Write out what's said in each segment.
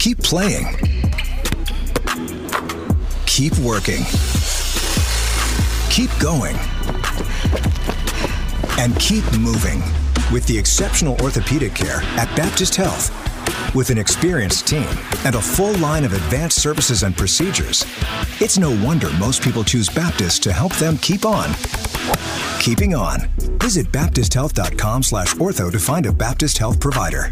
Keep playing. Keep working. Keep going. And keep moving with the exceptional orthopedic care at Baptist Health. With an experienced team and a full line of advanced services and procedures, it's no wonder most people choose Baptist to help them keep on. Keeping on. Visit baptisthealth.com slash ortho to find a Baptist Health provider.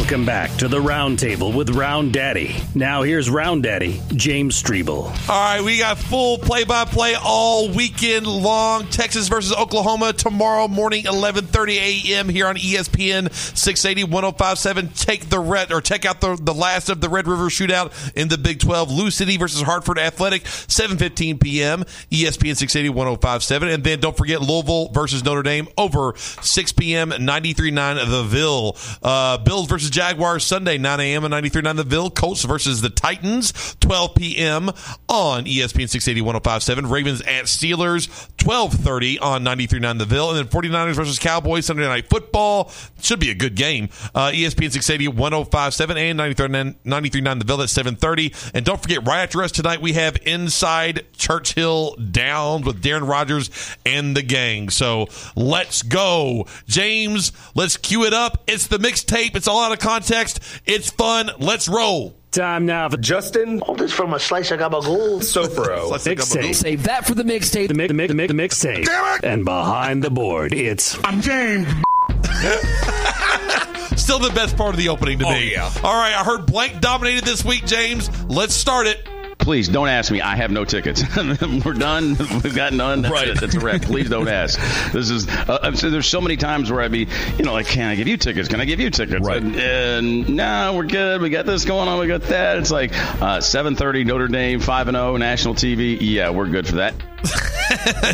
Welcome back to the Roundtable with Round Daddy. Now here's Round Daddy, James Strebel. All right, we got full play-by-play all weekend long. Texas versus Oklahoma tomorrow morning, 11:30 a.m. here on ESPN 680 1057. Take the red or check out the, the last of the Red River Shootout in the Big 12. Lou City versus Hartford Athletic, 7:15 p.m. ESPN 680 1057, and then don't forget Louisville versus Notre Dame over 6 p.m. 93.9 The Ville. Uh, Bills versus Jaguars Sunday 9 a.m. on 93.9 The Ville. Colts versus the Titans 12 p.m. on ESPN 680 1057. Ravens at Steelers 12:30 on 93.9 The Ville, and then 49ers versus Cowboys Sunday Night Football should be a good game. Uh, ESPN 680 1057 and 93.9 93.9 The Ville at 7:30. And don't forget, right after us tonight, we have Inside Churchill Down with Darren Rogers and the gang. So let's go, James. Let's cue it up. It's the mixtape. It's all out of context. It's fun. Let's roll. Time now for Justin All this from a slice of gabagool. Soforo. Let's a mixtape. Save that for the mixtape. The, mix, the, mix, the, mix, the mixtape. Damn it! And behind the board, it's I'm James. Still the best part of the opening to Oh, me. yeah. All right, I heard blank dominated this week, James. Let's start it. Please don't ask me. I have no tickets. We're done. We've got none. That's Right. it. That's a wrap. Please don't ask. This is. Uh, so there's so many times where I'd be, you know, like, can I give you tickets? Can I give you tickets? Right. And, and no, we're good. We got this going on. We got that. It's like uh, 7:30 Notre Dame, 5 and 0 national TV. Yeah, we're good for that.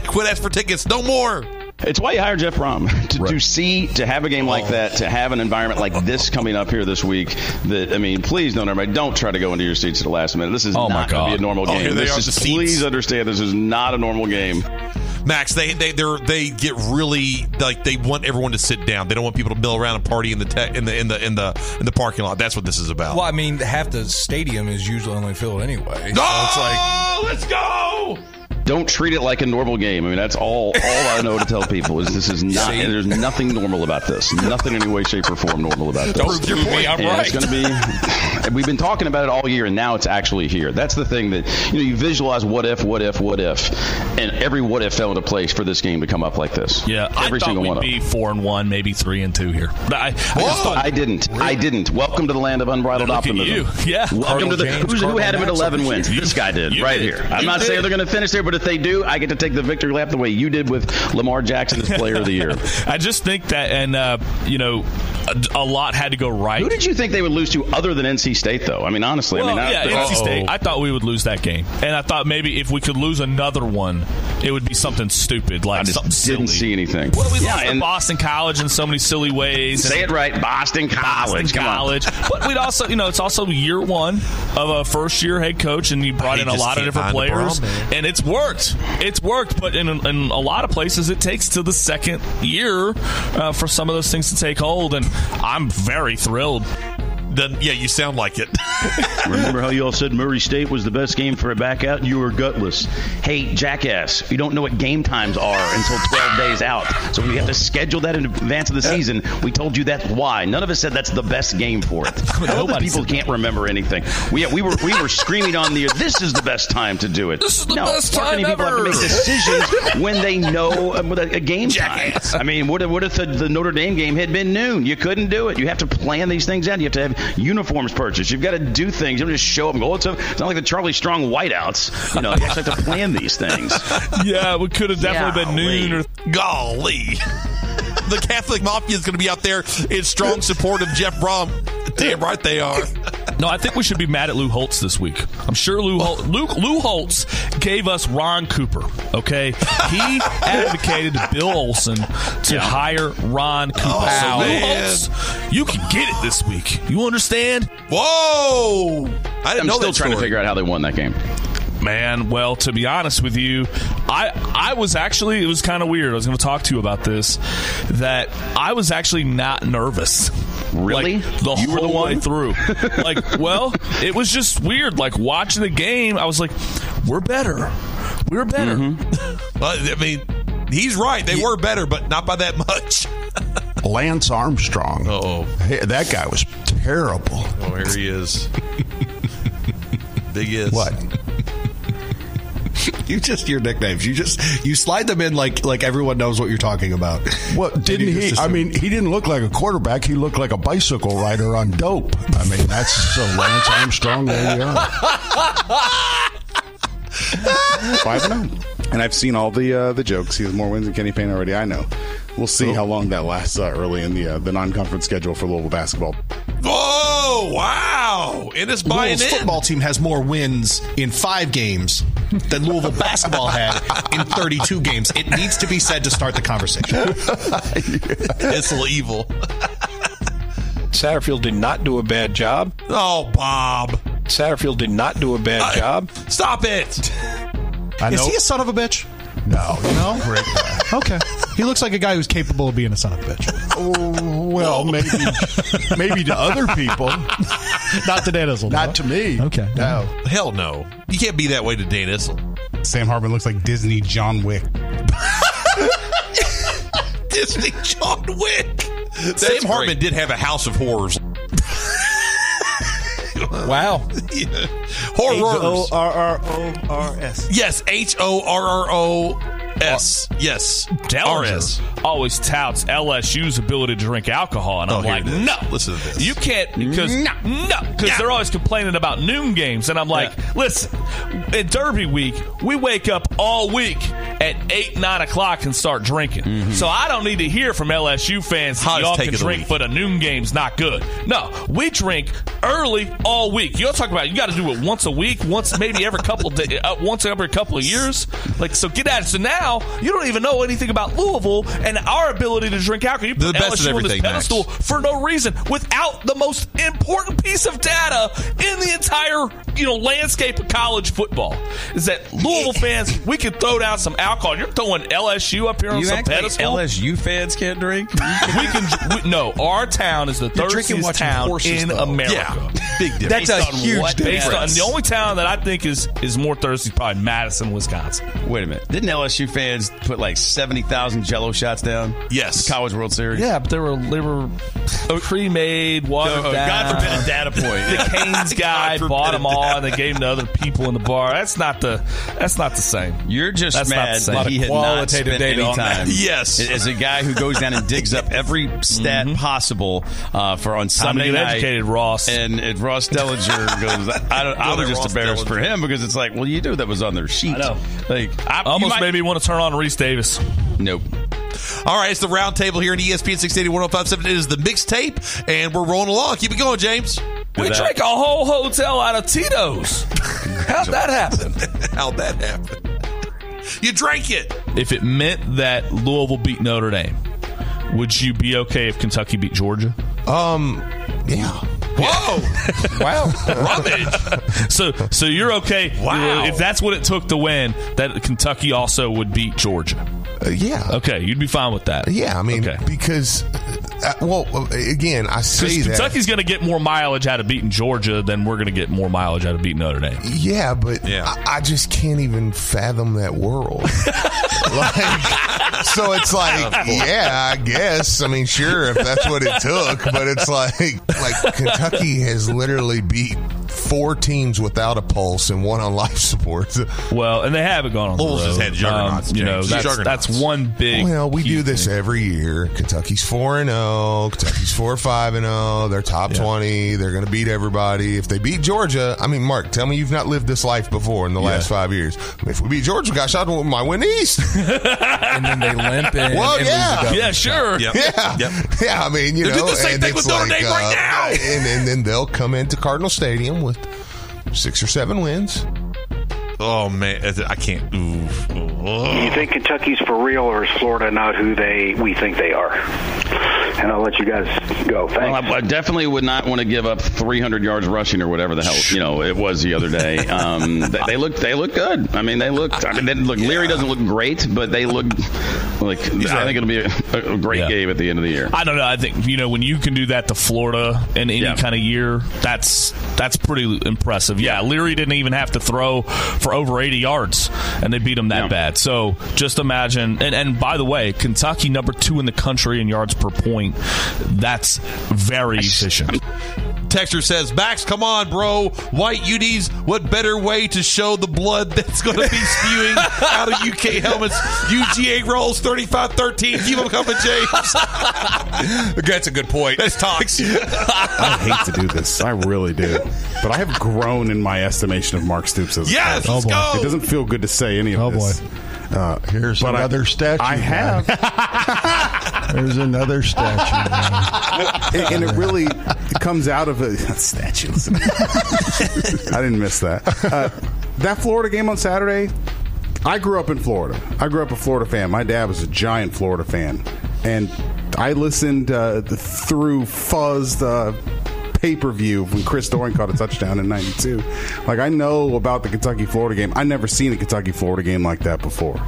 Quit asking for tickets. No more. It's why you hire Jeff Brohm to, Right. to see, to have a game like oh. that, to have an environment like this coming up here this week. That I mean, please don't everybody don't try to go into your seats at the last minute. This is Oh, my not going to be a normal Oh, game. here they this are, is the seats. please understand this is not a normal game. Max, they they they they get really like they want everyone to sit down. They don't want people to mill around and party in the te- in the in the in the in the parking lot. That's what this is about. Well, I mean, half the stadium is usually only filled anyway. So Oh, it's like let's go. Don't treat it like a normal game. I mean, that's all all I know to tell people is this is not. There's nothing normal about this. Nothing in any way, shape, or form normal about this. Prove your point. I'm and right. it's going to be. we've been talking about it all year, and now it's actually here. That's the thing that you know. You visualize what if, what if, what if, and every what if fell into place for this game to come up like this. Yeah, every I single one of be them. four and one, maybe three and two here. But I, I thought I didn't. I didn't. Welcome to the land of unbridled optimism. you. Yeah. Welcome Cardinal to the. James, who had him at 11 wins? This guy did, You right did. here. I'm You not did. saying they're going to finish there, but if they do, I get to take the victory lap the way you did with Lamar Jackson as Player of the Year. I just think that, and uh, you know, a, a lot had to go right. Who did you think they would lose to other than NC State, though? I mean, honestly, Well, I mean, I- yeah, NC State. I thought we would lose that game, and I thought maybe if we could lose another one, it would be something stupid, like I just something silly. didn't see anything. Well, we yeah, lost to Boston College in so many silly ways. say it right, Boston College. Boston Come on. College. but we'd also, you know, it's also year one of a first year head coach, and you brought in a lot of different players, ball, and it's worked. It's worked, but in, in a lot of places, it takes to the second year uh, for some of those things to take hold, and I'm very thrilled. Doesn't- yeah, you sound like it. Remember how you all said Murray State was the best game for a back out? You were gutless. Hey, jackass, you don't know what game times are until 12 days out. So we have to schedule that in advance of the season. We told you that's why. None of us said that's the best game for it. I hope people can't remember anything. We, we were we were screaming on the air, this is the best time to do it. This is the no, best time people have to make decisions when they know um, a, game time. I mean, what, if- what if the, the Notre Dame game had been noon? You couldn't do it. You have to plan these things out. You have to have uniforms purchased. You've got to do things. You don't just show up and go, oh, it's, a, it's not like the Charlie Strong whiteouts. You know, you actually have to plan these things. yeah, we could have definitely been noon or Golly. The Catholic Mafia is going to be out there in strong support of Jeff Brohm. Damn right they are. No, I think we should be mad at Lou Holtz this week. I'm sure Lou, Hol- Lou, Lou Holtz gave us Ron Cooper. Okay, he advocated Bill Olsen to hire Ron Cooper. so Lou man. Holtz, you can get it this week. You understand, Whoa! I didn't I'm know still that trying to figure out how they won that game. man? Well, to be honest with you, I I was actually it was kind of weird. I was going to talk to you about this. That I was actually not nervous. Really? Like, the You were whole the one? way through. like, well, it was just weird. Like watching the game, I was like, "We're better. We're better." Mm-hmm. Well, I mean, he's right. They were better, but not by that much. Lance Armstrong. Uh-oh. Hey, that guy was terrible. Oh, here he is. Big is. What? You just your nicknames. You just you slide them in like like everyone knows what you're talking about. Well, didn't he? just I mean, he didn't look like a quarterback. He looked like a bicycle rider on dope. I mean, that's so Lance Armstrong. There you are. Five and zero. And I've seen all the uh, the jokes. He has more wins than Kenny Payne already. I know. We'll see how long that lasts uh, early in the uh, the non conference schedule for Louisville basketball. Oh, wow. And it's buying Louisville's in. football team has more wins in five games than Louisville basketball had in 32 games. It needs to be said to start the conversation. It's a little evil. Satterfield did not do a bad job. Oh, Bob. Satterfield did not do a bad job. Stop it. I Is know. he a son of a bitch? no, No? Great guy. Okay. He looks like a guy who's capable of being a son of a bitch. Oh, well, maybe, maybe to other people, Not to Dan Issel. not to me. Okay. No. Hell no. You can't be that way to Dan Issel. Sam Hartman looks like Disney John Wick. Disney John Wick. Sam Hartman did have a house of horrors. Wow. Horrors. R R O R S. Yes, H O R R O S. Yes. Dellenger RS. always touts LSU's ability to drink alcohol, and Oh, I'm here like, it is. no, Listen to this. You can't because mm-hmm. no, because they're always complaining about noon games, and I'm like, listen, at Derby week we wake up all week at eight nine o'clock and start drinking. So I don't need to hear from LSU fans that y'all can the drink, but a noon game's not good. No, we drink early all week. Y'all talk about you got to do it once a week, once maybe every couple day, uh, once every couple of years. Like so, get at it. So now you don't even know anything about Louisville and our ability to drink alcohol. You The put best LSU on this everything, Max. pedestal for no reason without the most important piece of data in the entire you know landscape of college football is that Louisville fans we can throw down some alcohol. You're throwing LSU up here on You some act like pedestal. LSU fans can't drink. we can we, no. Our town is the You're drinking thirstiest town horses, in though. America. Yeah. Big difference. That's a Based on huge what? Based on the only town that I think is is more thirsty is probably Madison, Wisconsin. Wait a minute. Didn't LSU fans put like seventy thousand Jello shots down? Yes. College World Series. Yeah, but they were they were oh. pre-made, oh, watered Oh, down. God forbid a data point. the Canes guy bought them all, and they gave them to other people in the bar. That's not the that's not the same. You're just That's not mad the same. that Lot he of had not qualitative spent data any on that. time. Yes. as a guy who goes down and digs up every stat possible uh, for on Time to Sunday night. educated, Ross. And, and Ross Dellenger goes, I, don't, I was just Ross embarrassed Dellenger. for him because it's like, well, you knew that was on their sheet. I know. Like, I, Almost might- made me want to turn on Rece Davis. Nope. All right, it's the roundtable here in ESPN 680 1057. It is the mixtape, and we're rolling along. Keep it going, James. We drank a whole hotel out of Tito's. How'd that happen? How'd that happen? You drank it. If it meant that Louisville beat Notre Dame, would you be okay if Kentucky beat Georgia? Um, yeah. Whoa. Wow. Rummage. So, so you're okay Wow. if that's what it took to win. That Kentucky also would beat Georgia. Uh, yeah. Okay, you'd be fine with that. Yeah, I mean, Okay. because uh, well, uh, again, I say that. Kentucky's going to get more mileage out of beating Georgia than we're going to get more mileage out of beating Notre Dame. Yeah, but I, I just can't even fathom that world. like, so it's like, yeah, I guess. I mean, sure, if that's what it took, but it's like, like Kentucky has literally beat four teams without a pulse and one on life support. Well, and they haven't gone on Louisville's the road. just had juggernauts, Um, you know, that's, Juggernauts. that's one big. Well, we do this every year. Kentucky's four and zero. Kentucky's four five and zero. They're top twenty. They're going to beat everybody. If they beat Georgia, I mean, Mark, tell me you've not lived this life before in the last five years. If we beat Georgia, gosh, I don't might win East. and then they limp in. Well, and yeah. lose the Yeah, sure. Yep. Yeah, Yep. yeah. I mean, you They did know, the same thing with Notre like, Dame right uh, now. and, and then they'll come into Cardinal Stadium with six or seven wins. Oh man, I can't. Oof. Do you think Kentucky's for real, or is Florida not who they we think they are? And I'll let you guys go. Thanks. Well, I, I definitely would not want to give up 300 yards rushing or whatever the hell you know it was the other day. Um, they, they look they look good. I mean, they looked. I mean, they look. Leary doesn't look great, but they look like. I think it'll be a, a great Yeah. game at the end of the year. I don't know. I think you know when you can do that to Florida in any Yeah. kind of year, that's that's pretty impressive. Yeah, Leary didn't even have to throw for over 80 yards, and they beat him that bad. So just imagine. And, and by the way, Kentucky number two in the country in yards per point. That's very efficient. Texture says, Max, come on, bro. White UDs, what better way to show the blood that's going to be spewing out of UK helmets? UGA rolls 35 13. Keep them coming, James. That's a good point. That's talks. I hate to do this. I really do. But I have grown in my estimation of Mark Stoops as a Yes, coach. let's Oh, go. It doesn't feel good to say any of Oh, this. Uh, Here's but I- another statue. I have. There's another statue. and, and it really it comes out of a statue. I didn't miss that. Uh, that Florida game on Saturday. I grew up in Florida. I grew up a Florida fan. My dad was a giant Florida fan, and I listened uh, through Fuzz the pay per view when Chris Doering caught a touchdown in '92. Like I know about the Kentucky Florida game. I never seen a Kentucky Florida game like that before.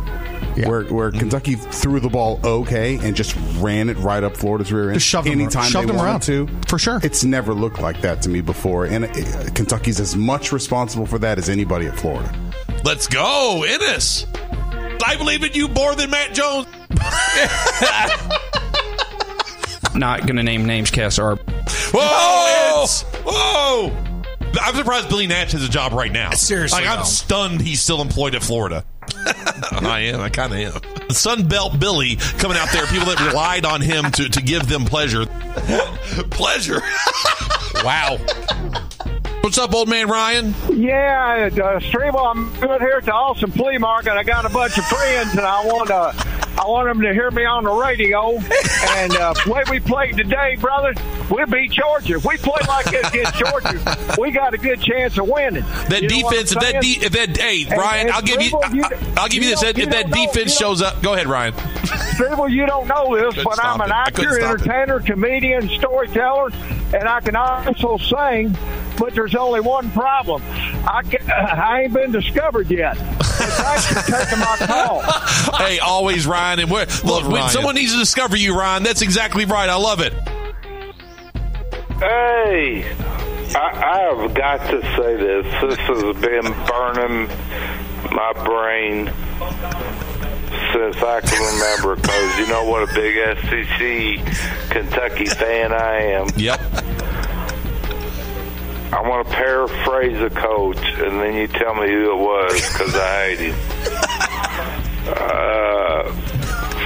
Where, where Kentucky threw the ball okay and just ran it right up Florida's rear end Just shoved them- shoved they them around. to. For sure, it's never looked like that to me before, and uh, Kentucky's as much responsible for that as anybody at Florida. Let's go, Ennis. I believe in you more than Matt Jones. Not going to name names, Cass Arb. Whoa! It's, whoa! I'm surprised Billy Nash has a job right now. Seriously, like I'm though. stunned he's still employed at Florida. I am. I kind of am. Sun Belt Billy coming out there. People that relied on him to, to give them pleasure. pleasure. wow. What's up, old man Ryan? Yeah, uh, Strevel, I'm good here at the Awesome Flea Market. I got a bunch of friends, and I want to. I want them to hear me on the radio. And uh, the way we played today, brothers, we'll beat Georgia. If we play like this against Georgia, we got a good chance of winning. That You defense, if that, de- if that, hey, And- Ryan, and I'll give you, I, will give you, this. don't- If that don't know- defense shows up, go ahead, Ryan. Strevel, you don't know this, but I'm an it. I couldn't actor, stop it. entertainer, comedian, storyteller, and I can also sing. But there's only one problem. I, ca I ain't been discovered yet. Thanks for taking my call. hey, always Ryan. And we're, look, when someone needs to discover you, Ryan, that's exactly right. I love it. Hey, I, I have got to say this. This has been burning my brain since I can remember. Because you know what a big SEC Kentucky fan I am. Yep. I want to paraphrase a coach, and then you tell me who it was because I hate him. Uh,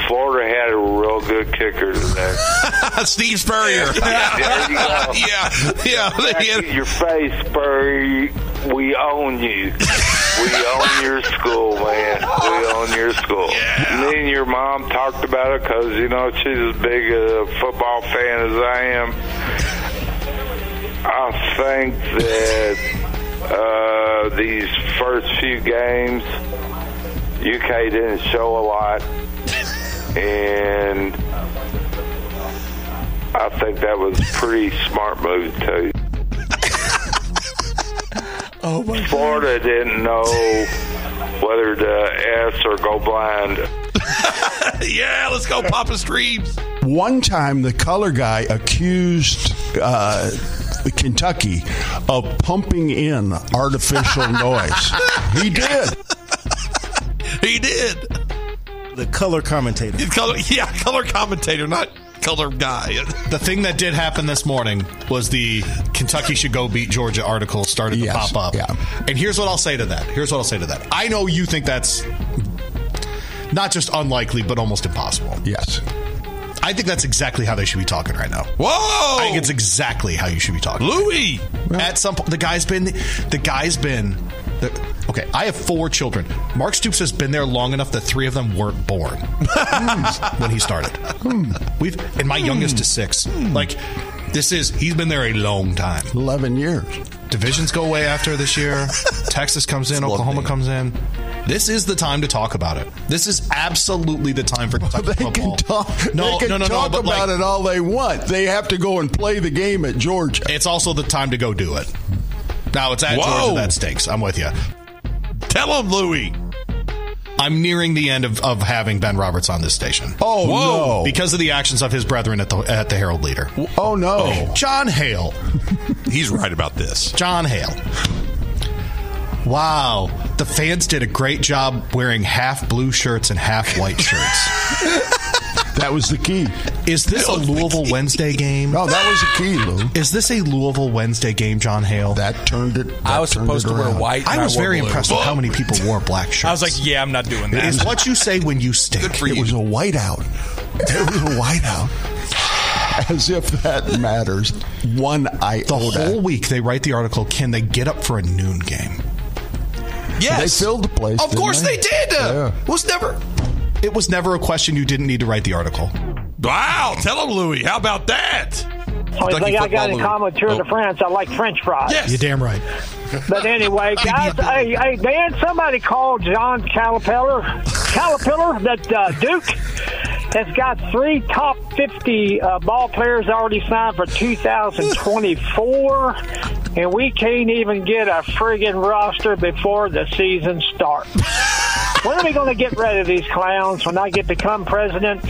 Florida had a real good kicker today. Steve Spurrier. There you go. yeah, yeah. Your face, Spurrier. We own you. We own your school, man. We own your school. Me and your mom talked about it because, you know, she's as big a football fan as I am. I think that uh, these first few games, UK didn't show a lot. And I think that was a pretty smart move, too. Oh my Florida didn't know whether to S or go blind. yeah, let's go, Papa Streams. One time, the color guy accused uh, Kentucky of pumping in artificial noise. He did. He did. The color commentator. Color, yeah, color commentator, not color guy. The thing that did happen this morning was the Kentucky should go beat Georgia article started to Yes, pop up. yeah. And here's what I'll say to that. Here's what I'll say to that. I know you think that's not just unlikely, but almost impossible. Yes. I think that's exactly how they should be talking right now. Whoa! I think it's exactly how you should be talking. Louis! At some point, the guy's been, the guy's been, the, okay, I have four children. Mark Stoops has been there long enough that three of them weren't born hmm. when he started. Hmm. We've, and my hmm. youngest is six. Like, this is, he's been there a long time. 11 years. Divisions go away after this year. Texas comes in, Oklahoma comes in. This is the time to talk about it. This is absolutely the time for Kentucky They football. can talk, no, they can no, no, talk no, about like- it all they want. They have to go and play the game at Georgia. It's also the time to go do it. Now it's at Whoa. Georgia. That stinks. I'm with you. Tell him, Louis. I'm nearing the end of, of having Ben Roberts on this station. Oh, Whoa. no. Because of the actions of his brethren at the at the Herald Leader. Oh, no. Oh, John Hale. He's right about this. John Hale. Wow. The fans did a great job wearing half blue shirts and half white shirts. That was the key. Is this a Louisville Wednesday game? No, that was the key, Lou. Is this a Louisville Wednesday game, John Hale? That turned it. I was supposed it to wear white. I was wore very blue. impressed with how many people wore black shirts. I was like, yeah, I'm not doing that. Is what you say when you stink. It was a whiteout. It was a whiteout. As if that matters. One iota. The whole week they write the article, can they get up for a noon game? Yes. They filled the place. Of course they, did. Yeah. Was never it was never a question you didn't need to write the article. Wow. Tell him, Louis. How about that? Only Kentucky thing I got in Louis. common with Tour Oh. de France, I like French fries. Yes. You're damn right. But anyway, guys, hey, hey, Dan, somebody called John Calipiller, Calipiller, that uh, Duke has got three top 50 uh, ball players already signed for 2024, and we can't even get a friggin' roster before the season starts. when are we going to get rid of these clowns when I get become president?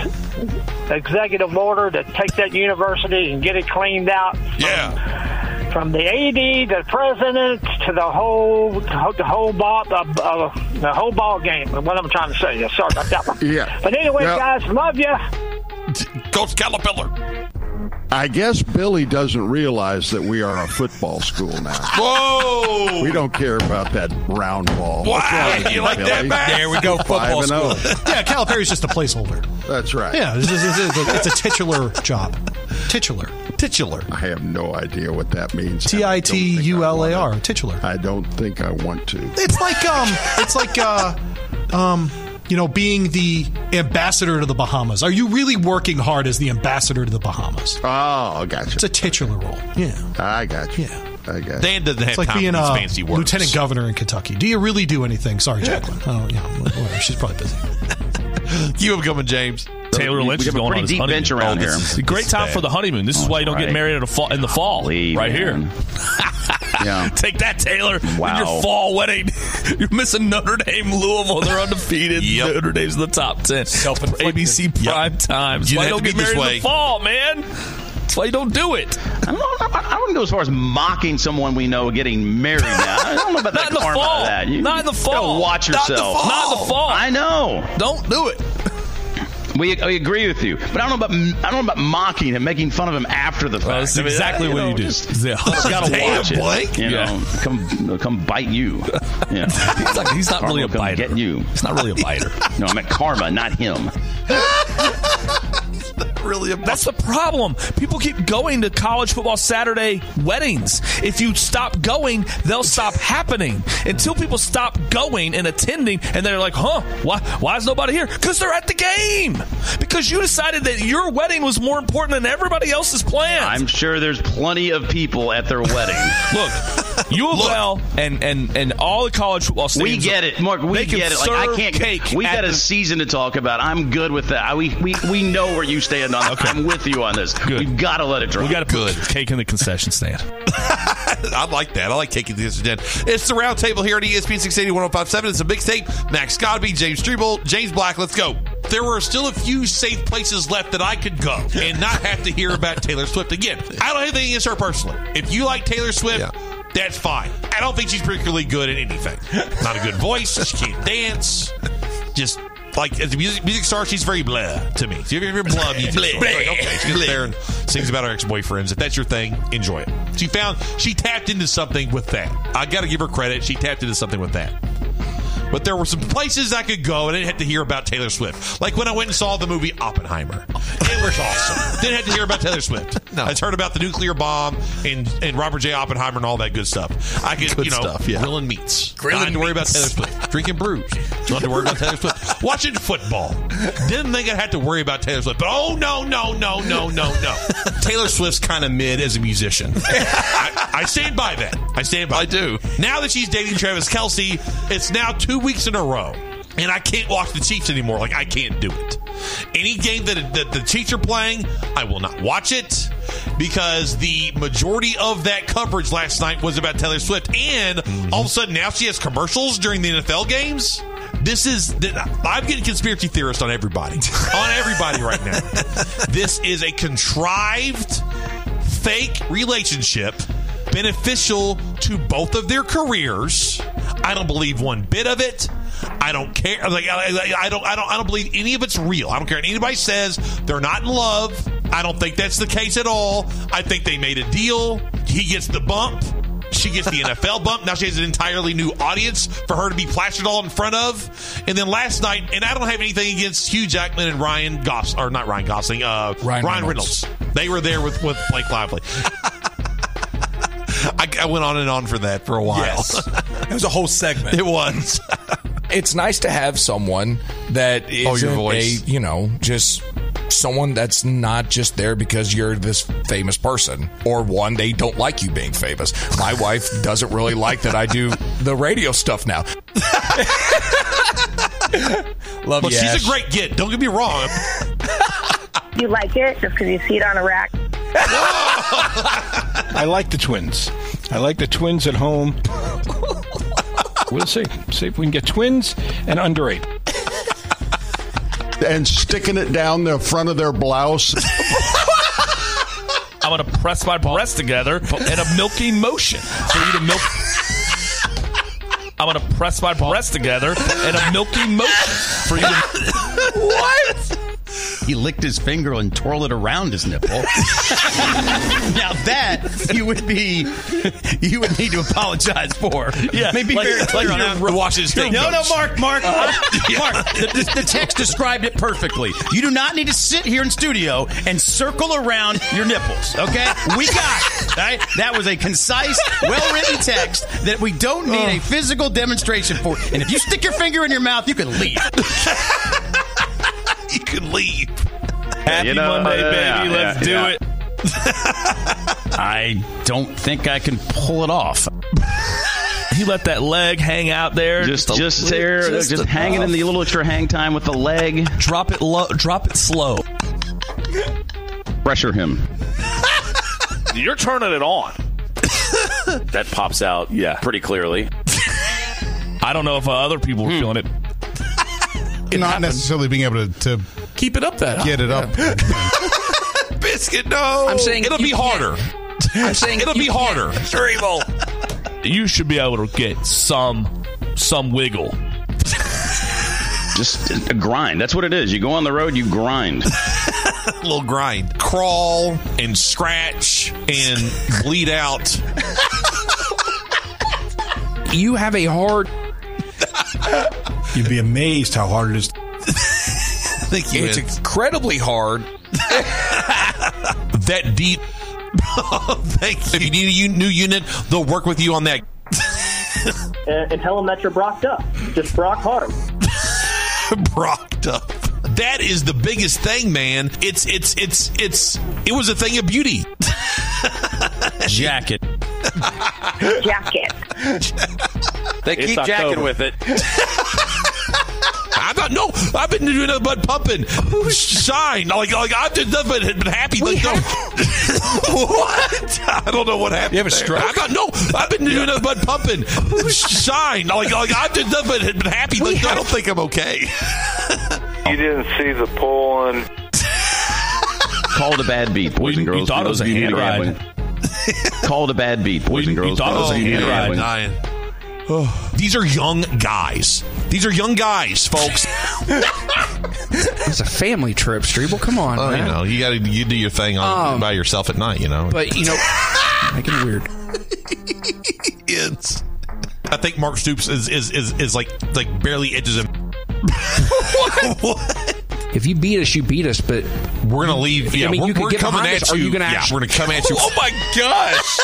Executive order to take that university and get it cleaned out Yeah. from the AD, to the president, to the whole the whole ball uh, uh, the whhole ball game. What I'm trying to say. Sorry about that one. Yeah. But anyway, Well- guys, love you. Coach Calipiller. I guess Billy doesn't realize that we are a football school now. Whoa. We don't care about that round ball. Wow, What's wrong you like that, Billy? Matt? There we go, football and school. oh. Yeah, Calipari's just a placeholder. That's right. Yeah, it's, it's- it's- it's a titular job. Titular. Titular. I have no idea what that means. T I T U L A R. Titular. I don't think I want to. It's like um, it's like uh, um, you know, being the ambassador to the Bahamas. Are you really working hard as the ambassador to the Bahamas? Oh, I got you. It's a titular role. Yeah. I got you. Yeah. I got you. Dan doesn't have It's like time being for these a fancy words. lieutenant governor in Kentucky. Do you really do anything? Sorry, Jacqueline. Oh, yeah, whatever. She's probably busy. You have coming, James. Taylor Lynch we is have a going pretty on his deep honeymoon. bench around Oh, this here. is a great time bad. for the honeymoon. This is oh, why you don't right. get married in, a fall, in the fall. Golly, right man. here. Yeah. Take that, Taylor. Wow. Your fall wedding. You're missing Notre Dame, Louisville. They're undefeated. Yep. Notre Dame's in the top 10. Self-inflicted. ABC prime time. That's You why don't to get be this married way. in the fall, man. That's why you don't do it. I don't, I wouldn't go as far as mocking someone we know getting married now. I don't know about Not that in the karma fall. of that. You Not in the fall. gotta watch Not in the yourself. fall. Not in the fall. I know. Don't do it. We, I agree with you, but I don't know about I don't know about mocking him, making fun of him after the fact. Well, that's I mean, exactly that, what know, you do. Just, Yeah. just gotta Damn, watch it. Blake. You Yeah. know, come come bite you. Yeah. He's, like, he's not Karma really a biter. Get you. He's not really a biter. No, I meant karma, not him. Really, a That's the problem. People keep going to college football Saturday weddings. If you stop going, they'll stop happening. Until people stop going and attending, and they're like, huh, why, why is nobody here? Because they're at the game. Because you decided that your wedding was more important than everybody else's plans. I'm sure there's plenty of people at their wedding. Look, U of L and, and, and all the college football stadiums. We get it, Mark. We get it. Like I can't. Cake we at got a the- season to talk about. I'm good with that. I- We we, we know where you stand on. Okay. I'm with you on this. Good. We've got to let it drop. We got to put cake in the concession stand. I like that. I like taking this again. It's the round table here at ESPN 680 1057. It's a mixtape. Max Godby, James Strebel, James Black. Let's go. there were still a few safe places left that I could go and not have to hear about Taylor Swift again. I don't have anything against her personally. If you like Taylor Swift, that's fine. I don't think she's particularly good at anything. Not a good voice. She can't dance. Just like as a music, music star, she's very blah to me. So if you're blah music star, it's like, okay, she gets there and sings about her ex boyfriends. If that's your thing, enjoy it. She found she tapped into something with that. I got to give her credit. She tapped into something with that. But there were some places I could go and I didn't have to hear about Taylor Swift. Like when I went and saw the movie Oppenheimer. It was awesome. didn't have to hear about Taylor Swift. No. I just heard about the nuclear bomb and, and Robert J. Oppenheimer and all that good stuff. I could, Good you know, stuff, yeah. grilling meats. Grilling Don't have to worry about. Taylor Swift. Drinking brews. Don't have to worry about Taylor Swift. Watching football. Didn't think I had to worry about Taylor Swift. But oh, no, no, no, no, no, no. Taylor Swift's kind of mid as a musician. I, I stand by that. I stand by I do. Now that she's dating Travis Kelce, it's now two weeks in a row. And I can't watch the Chiefs anymore. Like, I can't do it. Any game that, that the Chiefs are playing, I will not watch it because the majority of that coverage last night was about Taylor Swift. And mm-hmm. all of a sudden, now she has commercials during the NFL games. This is, I'm getting conspiracy theorist on everybody. on everybody right now. This is a contrived fake relationship beneficial to both of their careers. I don't believe one bit of it. I don't care. Like I, I- don't. I don't. I don't believe any of it's real. I don't care. what Anybody says they're not in love. I don't think that's the case at all. I think they made a deal. He gets the bump. She gets the NFL bump. Now she has an entirely new audience for her to be plastered all in front of. And then last night, and I don't have anything against Hugh Jackman and Ryan Gos or not Ryan Gosling, uh, Ryan, Reynolds. They were there with with Blake Lively. I, I went on and on for that for a while. Yes. It was a whole segment. It was. it's nice to have someone that is Oh, your voice. a you know just someone that's not just there because you're this famous person or one they don't like you being famous. My wife doesn't really like that I do the radio stuff now. Love Well, you. she's Ash. a great get. Don't get me wrong. You like it just because you see it on a rack? I like the twins. I like the twins at home. We'll see. See if we can get twins and under eight. and sticking it down the front of their blouse. I'm going to press my breasts together in a milking motion for you to milk. I'm going to press my breasts together in a milking motion for you to. what? He licked his finger and twirled it around his nipple. now that you would be, you would need to apologize for. Yeah, maybe like- very clear like on you're that. re- watching his tape No, no. Mark, Mark, Uh, Mark. The, the- the text described it perfectly. You do not need to sit here in studio and circle around your nipples. Okay, we got it. all Right? That was a concise, well-written text that we don't need a physical demonstration for. And if you stick your finger in your mouth, you can leave. you can leave. Happy You know, Monday, uh, baby. yeah, Let's yeah, do yeah. it. I don't think I can pull it off. He let that leg hang out there. Just, a- just there, just, hanging in the little extra hang time with the leg. Drop it low. Drop it slow. Pressure him. You're turning it on. that pops out, yeah, pretty clearly. I don't know if uh, other people were feeling it. not necessarily being able to, to keep it up that get it up. Biscuit, no. I'm saying it'll you be harder. I'm saying it'll be harder. Sure, evil. You should be able to get some some wiggle. Just a grind. That's what it is. You go on the road, you grind. a little grind. Crawl and scratch and bleed out. You have a hard. You'd be amazed how hard it is. Thank you. It's Ed. incredibly hard. that deep. Oh, thank you. If you need a new unit, they'll work with you on that. and, and tell them that you're brocked up. Just brock hard. Brocked up. That is the biggest thing, man. It's it's it's it's it was a thing of beauty. Jacket. Jacket. They keep jacking with it. I'm not. No, I've been doing nothing but pumping. Shine. Like like I've just nothing but been happy. Like, no. what? I don't know what happened. You have a there. stroke? I'm not. No, I've been doing nothing but pumping. Shine. Like like I've just nothing but been happy. Like, I don't think I'm okay. You didn't see the pulling. Called a bad beat, boys and you girls. thought it was a of you hand gambling. Call it a bad beat, boys and you girls. thought it was those a of you new to hand gambling. Dying. These are young guys. These are young guys, folks. It's a family trip, Streeble. Come on, Oh, you know, you got to you do your thing on, Um, by yourself at night. You know, But you know, making it weird. it's. I think Mark Stoops is is, is, is like like barely edges him. what? If you beat us, you beat us. But We're gonna leave. Yeah, I mean, we're, you could we're get coming behind at us. Are you. you gonna yeah, actually- we're gonna come at you. Oh my gosh!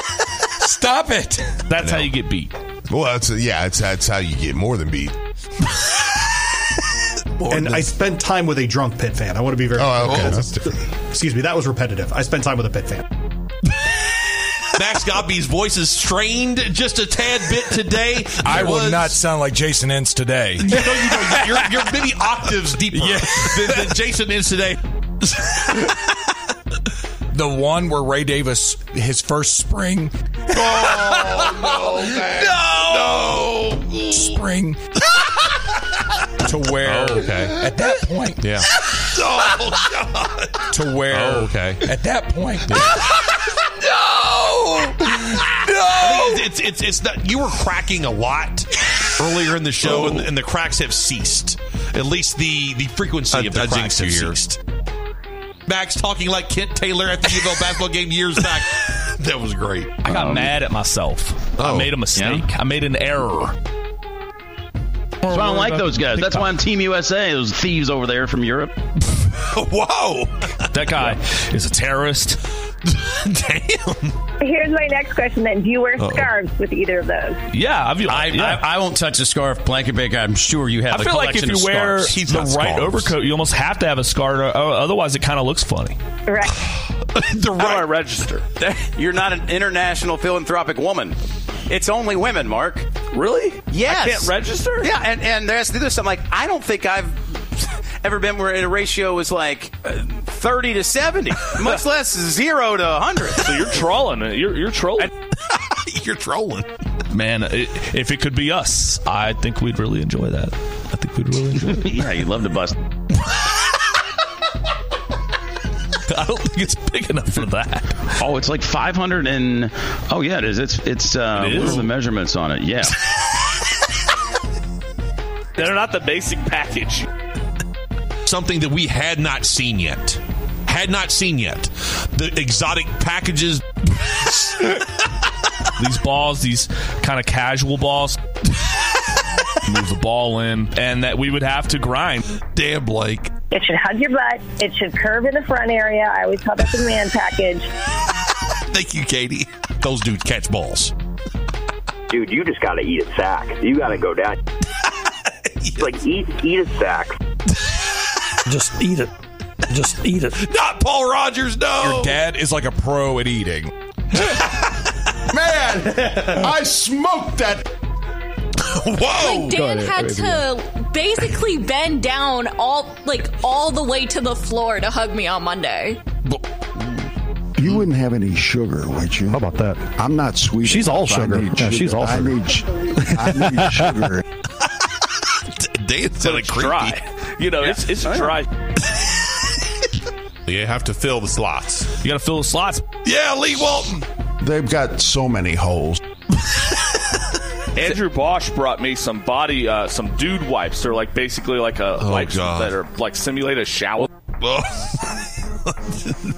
Stop it! That's how you get beat. Well, that's yeah, it's, that's how you get more than beat. and I spent time with a drunk pit fan. I want to be very. Oh, okay, that's different. Excuse me, that was repetitive. I spent time with a pit fan. Max Godby's voice is strained just a tad bit today. I will Was- not sound like Jason Ince today. You know, you know, you're, you're many octaves deeper than, than Jason is today. The one where Ray Davis, his first spring, Oh no, no, spring, to where Oh, okay. at that point, Yeah. Oh God. to where Oh, okay. at that point, I think it's, it's it's not. You were cracking a lot earlier in the show, and, and the cracks have ceased. At least the the frequency of the I cracks have here. Ceased. Max talking like Kent Taylor at the UFL basketball game years back. That was great. I got um, mad at myself. I Oh, made a mistake. I made an error. That's why I don't like those guys. That's why I'm Team USA. Those thieves over there from Europe. Whoa, that guy is a terrorist. Damn. Here's my next question then. Do you wear Uh-oh. scarves with either of those? Yeah, I've, I, yeah. I, I won't touch a scarf blanket bag. I'm sure you have I a feel like if collection you of wear scarves. He's the right scarves. overcoat, you almost have to have a scarf. Otherwise, it kind of looks funny. Right. the How do I right. register? You're not an international philanthropic woman. It's only women, Mark. Really? Yes. I can't register? Yeah, and, and there's, there's something like, I don't think I've ever been where a ratio was like uh, 30 to 70, much less 0 to 100. So you're trolling. You're, you're trolling. You're trolling. Man, i if it could be us, I think we'd really enjoy that. I think we'd really enjoy it. yeah, you'd love to bust. I don't think it's big enough for that. Oh, it's like 500 and oh yeah, it is. It's it's uh, It what is? are the measurements on it? Yeah. They're not the basic package. Something that we had not seen yet. Had not seen yet. The exotic packages. These balls, these kind of casual balls, move the ball in, and that we would have to grind. Damn, Blake. It should hug your butt. It should curve in the front area. I always call that the man package. Thank you, Katie. Those dudes catch balls. Dude, you just got to eat a sack. You got to go down. It's like eat eat a sack. Just eat it. Just eat it. Not Paul Rogers, no. your dad is like a pro at eating. Man, I smoked that. Whoa. Like Dan had to basically bend down all like all the way to the floor to hug me on Monday. You wouldn't have any sugar, would you? How about that? I'm not sweet. She's all enough. I sugar. Yeah, she's all I sugar. need, I need sugar. Dan's sounded It's creepy. dry. You know, it's it's dry. You have to fill the slots. You got to fill the slots. Yeah, Lee Walton. They've got so many holes. Andrew Bosch brought me some body, uh, some dude wipes. They're like basically like a Oh, wipes God. that are like simulate a shower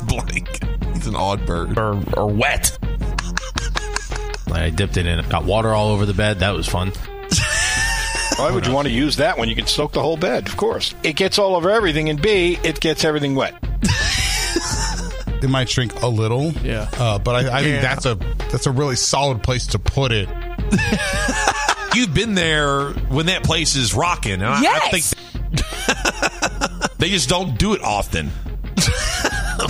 Blake. He's an odd bird. or, or wet. I dipped it in. Got water all over the bed. That was fun. Why would you want to use that when you can soak the whole bed? Of course. It gets all over everything, and B, it gets everything wet. It might shrink a little. Yeah. Uh, but I, I think Yeah. that's a that's a really solid place to put it. You've been there when that place is rocking. And I, I Yes. think they just don't do it often.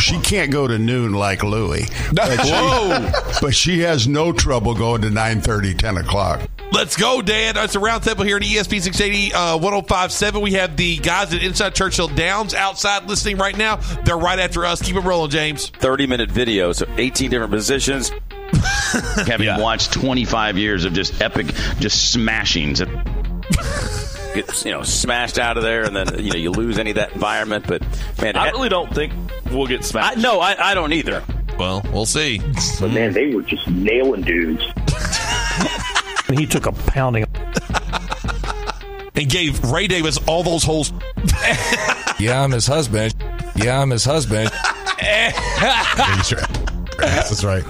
She can't go to noon like Louie. But she, but she has no trouble going to 9.30, 10 o'clock. Let's go, Dan. It's a round table here at ESP 680 uh, 1057. We have the guys at Inside Churchill Downs outside listening right now. They're right after us. Keep it rolling, James. 30 minute video, so 18 different positions. Having watched 25 years of just epic, just smashings. get you know smashed out of there, and then you know you lose any of that environment. But man, I really don't think we'll get smashed. I, no, I, I don't either. Well, we'll see. But man, they were just nailing dudes. And he took a pounding. And gave Ray Davis all those holes. Yeah, I'm his husband. Yeah, I'm his husband. That's right.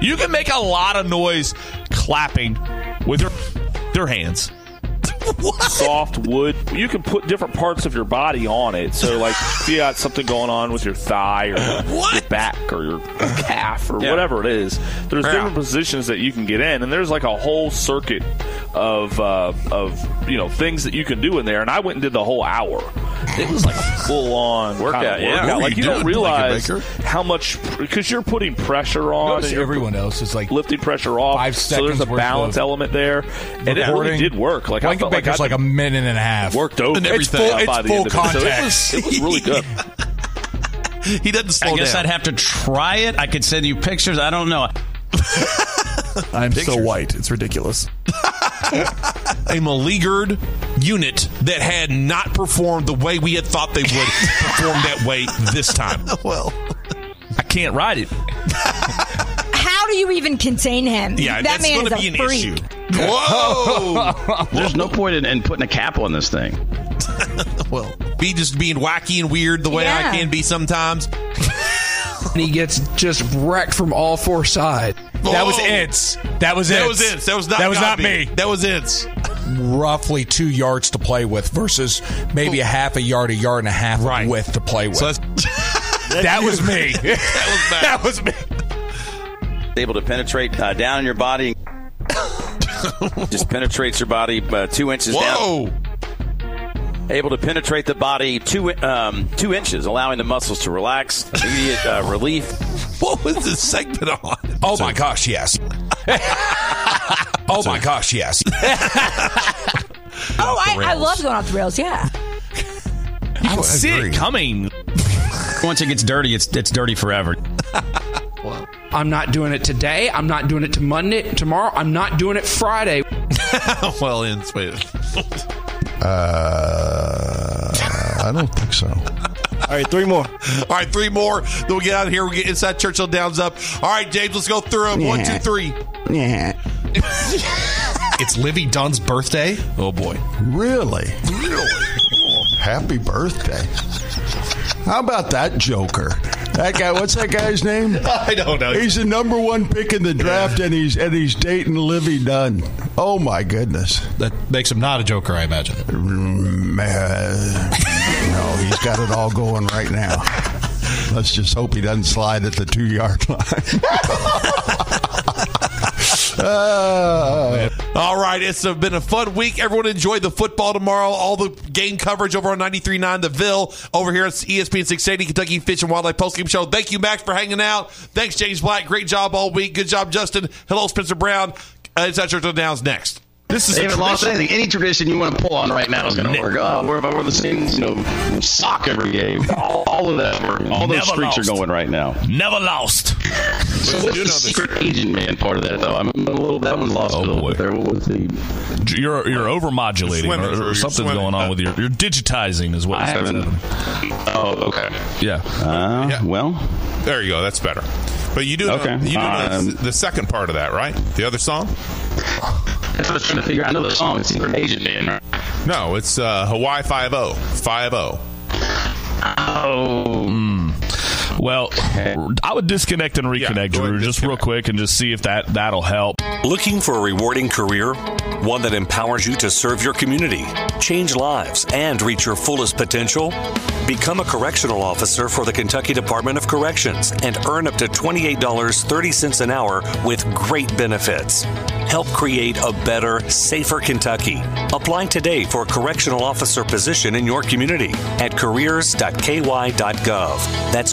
You can make a lot of noise clapping with your their hands. Soft wood. You can put different parts of your body on it. So, like, if you got something going on with your thigh or your back or your calf or Yeah. whatever it is, there's Yeah. different positions that you can get in, and there's like a whole circuit of uh, of you know things that you can do in there. And I went and did the whole hour. It was like a full on Workout, yeah. What were Like you you don't realize how much because you're putting pressure on. And everyone else is like lifting pressure off. five so there's a balance element there, and it really did work. Like I Blanket felt like Baker's I like a minute and a half. worked over It's everything full- it's by the full end of it. So it contact. was, it was really good. he doesn't slow I guess down. I'd have to try it. I could send you pictures. I don't know. I'm so white. It's ridiculous. a meleaguered unit that had not performed the way we had thought they would perform that way this time. Well, I can't ride it. How do you even contain him? Yeah, that that's man gonna is be a an freak. issue. Whoa! There's no point in, in putting a cap on this thing. well, be just being wacky and weird the way Yeah. I can be sometimes. And he gets just wrecked from all four sides. That was Ince. That was That was Ince. That was not That was not me. That was it. Roughly two yards to play with versus maybe a half a yard, a yard and a half of width to play with. that was me. that was me. able to penetrate uh, down in your body. just penetrates your body uh, two inches Whoa. down. Able to penetrate the body two um, two inches, allowing the muscles to relax. Immediate uh, relief. What was this segment on? Oh my gosh, yes. oh my gosh, yes. Oh, I, I love going off the rails. Yeah. You can see it coming. Once it gets dirty, it's it's dirty forever. I'm not doing it today. I'm not doing it to Monday. Tomorrow, I'm not doing it Friday. well, in wait. Uh, I don't think so. All right, three more. All right, three more. Then we get out of here. We get inside Churchill Downs up. All right, James, let's go through them. One, two, Yeah. three. Yeah. It's Livvy Dunne's birthday. Oh boy. Really? Really? Happy birthday. How about that Joker? That guy, what's that guy's name? I don't know. He's the number one pick in the draft, and he's and he's dating Livvy Dunne. Oh my goodness! That makes him not a Joker, I imagine. Mm, uh, no, he's got it all going right now. Let's just hope he doesn't slide at the two yard line. Uh, All right, it's uh, been a fun week. Everyone enjoy the football tomorrow. All the game coverage over on 93.9 The Ville over here at ESPN 680 Kentucky Fish and Wildlife Postgame Show. Thank you, Max, for hanging out. Thanks, James Black. Great job all week. Good job, Justin. Hello, Spencer Brown. Uh, Inside Churchill Downs next. This is They a haven't lost anything. Any tradition you want to pull on right now is going to work. Oh, we're, we're the same, you know, sock every game. All, all of that work. All those Never streaks lost. are going right now. Never lost. So what's the secret agent man part of that, though? I'm a little, that one's lost a little bit there. What was the... You're you're overmodulating, Swimming, or, or you're something's swimming. going on with your. You're digitizing, is what. I it's haven't... Oh, okay. Yeah. Uh, Well, There you go. That's better. But you do Okay. know, you do know Um, the, the second part of that, right? The other song? That's what I was trying to figure out. I know the song is Secret Agent Man, right? No, it's uh, Hawaii Five O. Five O. Oh. Well, I would disconnect and reconnect, Drew, just real quick, and just see if that that'll help. Looking for a rewarding career? One that empowers you to serve your community, change lives, and reach your fullest potential? Become a correctional officer for the Kentucky Department of Corrections and earn up to $28.30 an hour with great benefits. Help create a better, safer Kentucky. Apply today for a correctional officer position in your community at careers.ky.gov. That's